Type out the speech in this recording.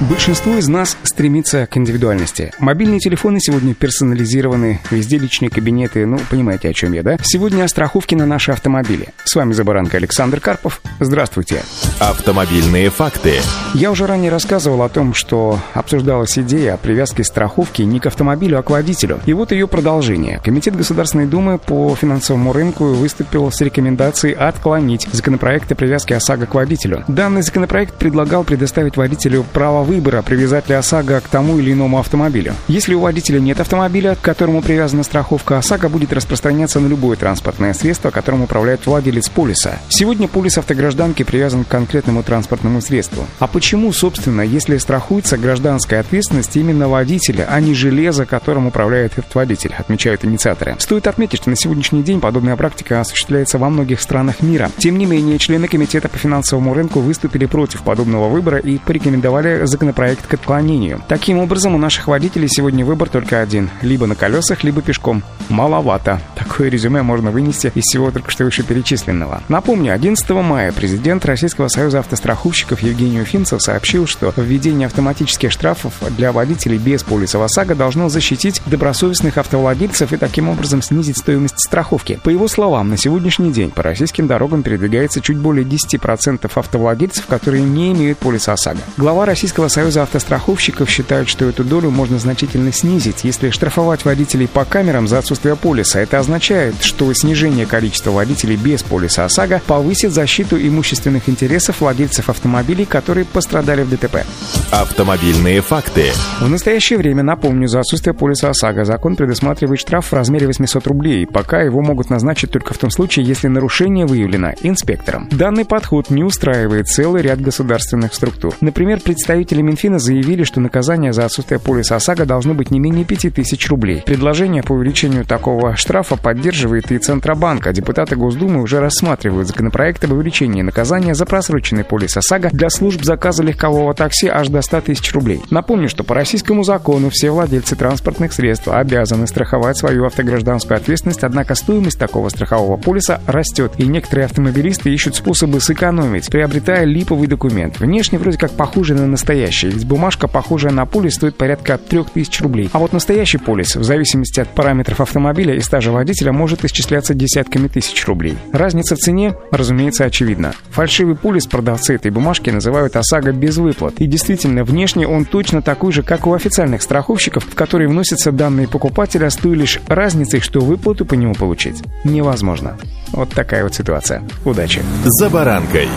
Большинство из нас стремится к индивидуальности. Мобильные телефоны сегодня персонализированы, везде личные кабинеты, ну, понимаете, о чем я, да? Сегодня о страховке на наши автомобили. С вами за баранка Александр Карпов. Здравствуйте. Автомобильные факты. Я уже ранее рассказывал о том, что обсуждалась идея о привязке страховки не к автомобилю, а к водителю. И вот ее продолжение. Комитет Государственной Думы по финансовому рынку выступил с рекомендацией отклонить законопроект о привязке ОСАГО к водителю. Данный законопроект предлагал предоставить водителю право выбора, привязать ли ОСАГО к тому или иному автомобилю. Если у водителя нет автомобиля, к которому привязана страховка, ОСАГО будет распространяться на любое транспортное средство, которым управляет владелец полиса. Сегодня полис автогражданки привязан к конкретному транспортному средству. А почему, собственно, если страхуется гражданская ответственность именно водителя, а не железо, которым управляет этот водитель, отмечают инициаторы. Стоит отметить, что на сегодняшний день подобная практика осуществляется во многих странах мира. Тем не менее, члены Комитета по финансовому рынку выступили против подобного выбора и порекомендовали законопроект к отклонению. Таким образом, у наших водителей сегодня выбор только один. Либо на колесах, либо пешком. Маловато. Такое резюме можно вынести из всего только что вышеперечисленного. Напомню, 11 мая президент Российского союза автостраховщиков Евгений Уфимцев сообщил, что введение автоматических штрафов для водителей без полиса ОСАГО должно защитить добросовестных автовладельцев и таким образом снизить стоимость страховки. По его словам, на сегодняшний день по российским дорогам передвигается чуть более 10% автовладельцев, которые не имеют полиса ОСАГО. Глава Российского союза автостраховщиков считают, что эту долю можно значительно снизить, если штрафовать водителей по камерам за отсутствие полиса. Это означает, что снижение количества водителей без полиса ОСАГО повысит защиту имущественных интересов владельцев автомобилей, которые пострадали в ДТП. Автомобильные факты. В настоящее время, напомню, за отсутствие полиса ОСАГО закон предусматривает штраф в размере 800 рублей, пока его могут назначить только в том случае, если нарушение выявлено инспектором. Данный подход не устраивает целый ряд государственных структур. Например, представители Представители Минфина заявили, что наказание за отсутствие полиса ОСАГО должно быть не менее 5000 рублей. Предложение по увеличению такого штрафа поддерживает и Центробанк, а депутаты Госдумы уже рассматривают законопроект об увеличении наказания за просроченный полис ОСАГО для служб заказа легкового такси аж до 100 тысяч рублей. Напомню, что по российскому закону все владельцы транспортных средств обязаны страховать свою автогражданскую ответственность, однако стоимость такого страхового полиса растет, и некоторые автомобилисты ищут способы сэкономить, приобретая липовый документ. Внешне вроде как похуже на настоящий, ведь бумажка, похожая на полис, стоит порядка 3000 рублей. А вот настоящий полис, в зависимости от параметров автомобиля и стажа водителя, может исчисляться десятками тысяч рублей. Разница в цене, разумеется, очевидна. Фальшивый полис продавцы этой бумажки называют ОСАГО без выплат. И действительно, внешне он точно такой же, как у официальных страховщиков, в которые вносятся данные покупателя с той лишь разницей, что выплату по нему получить невозможно. Вот такая вот ситуация. Удачи! За баранкой.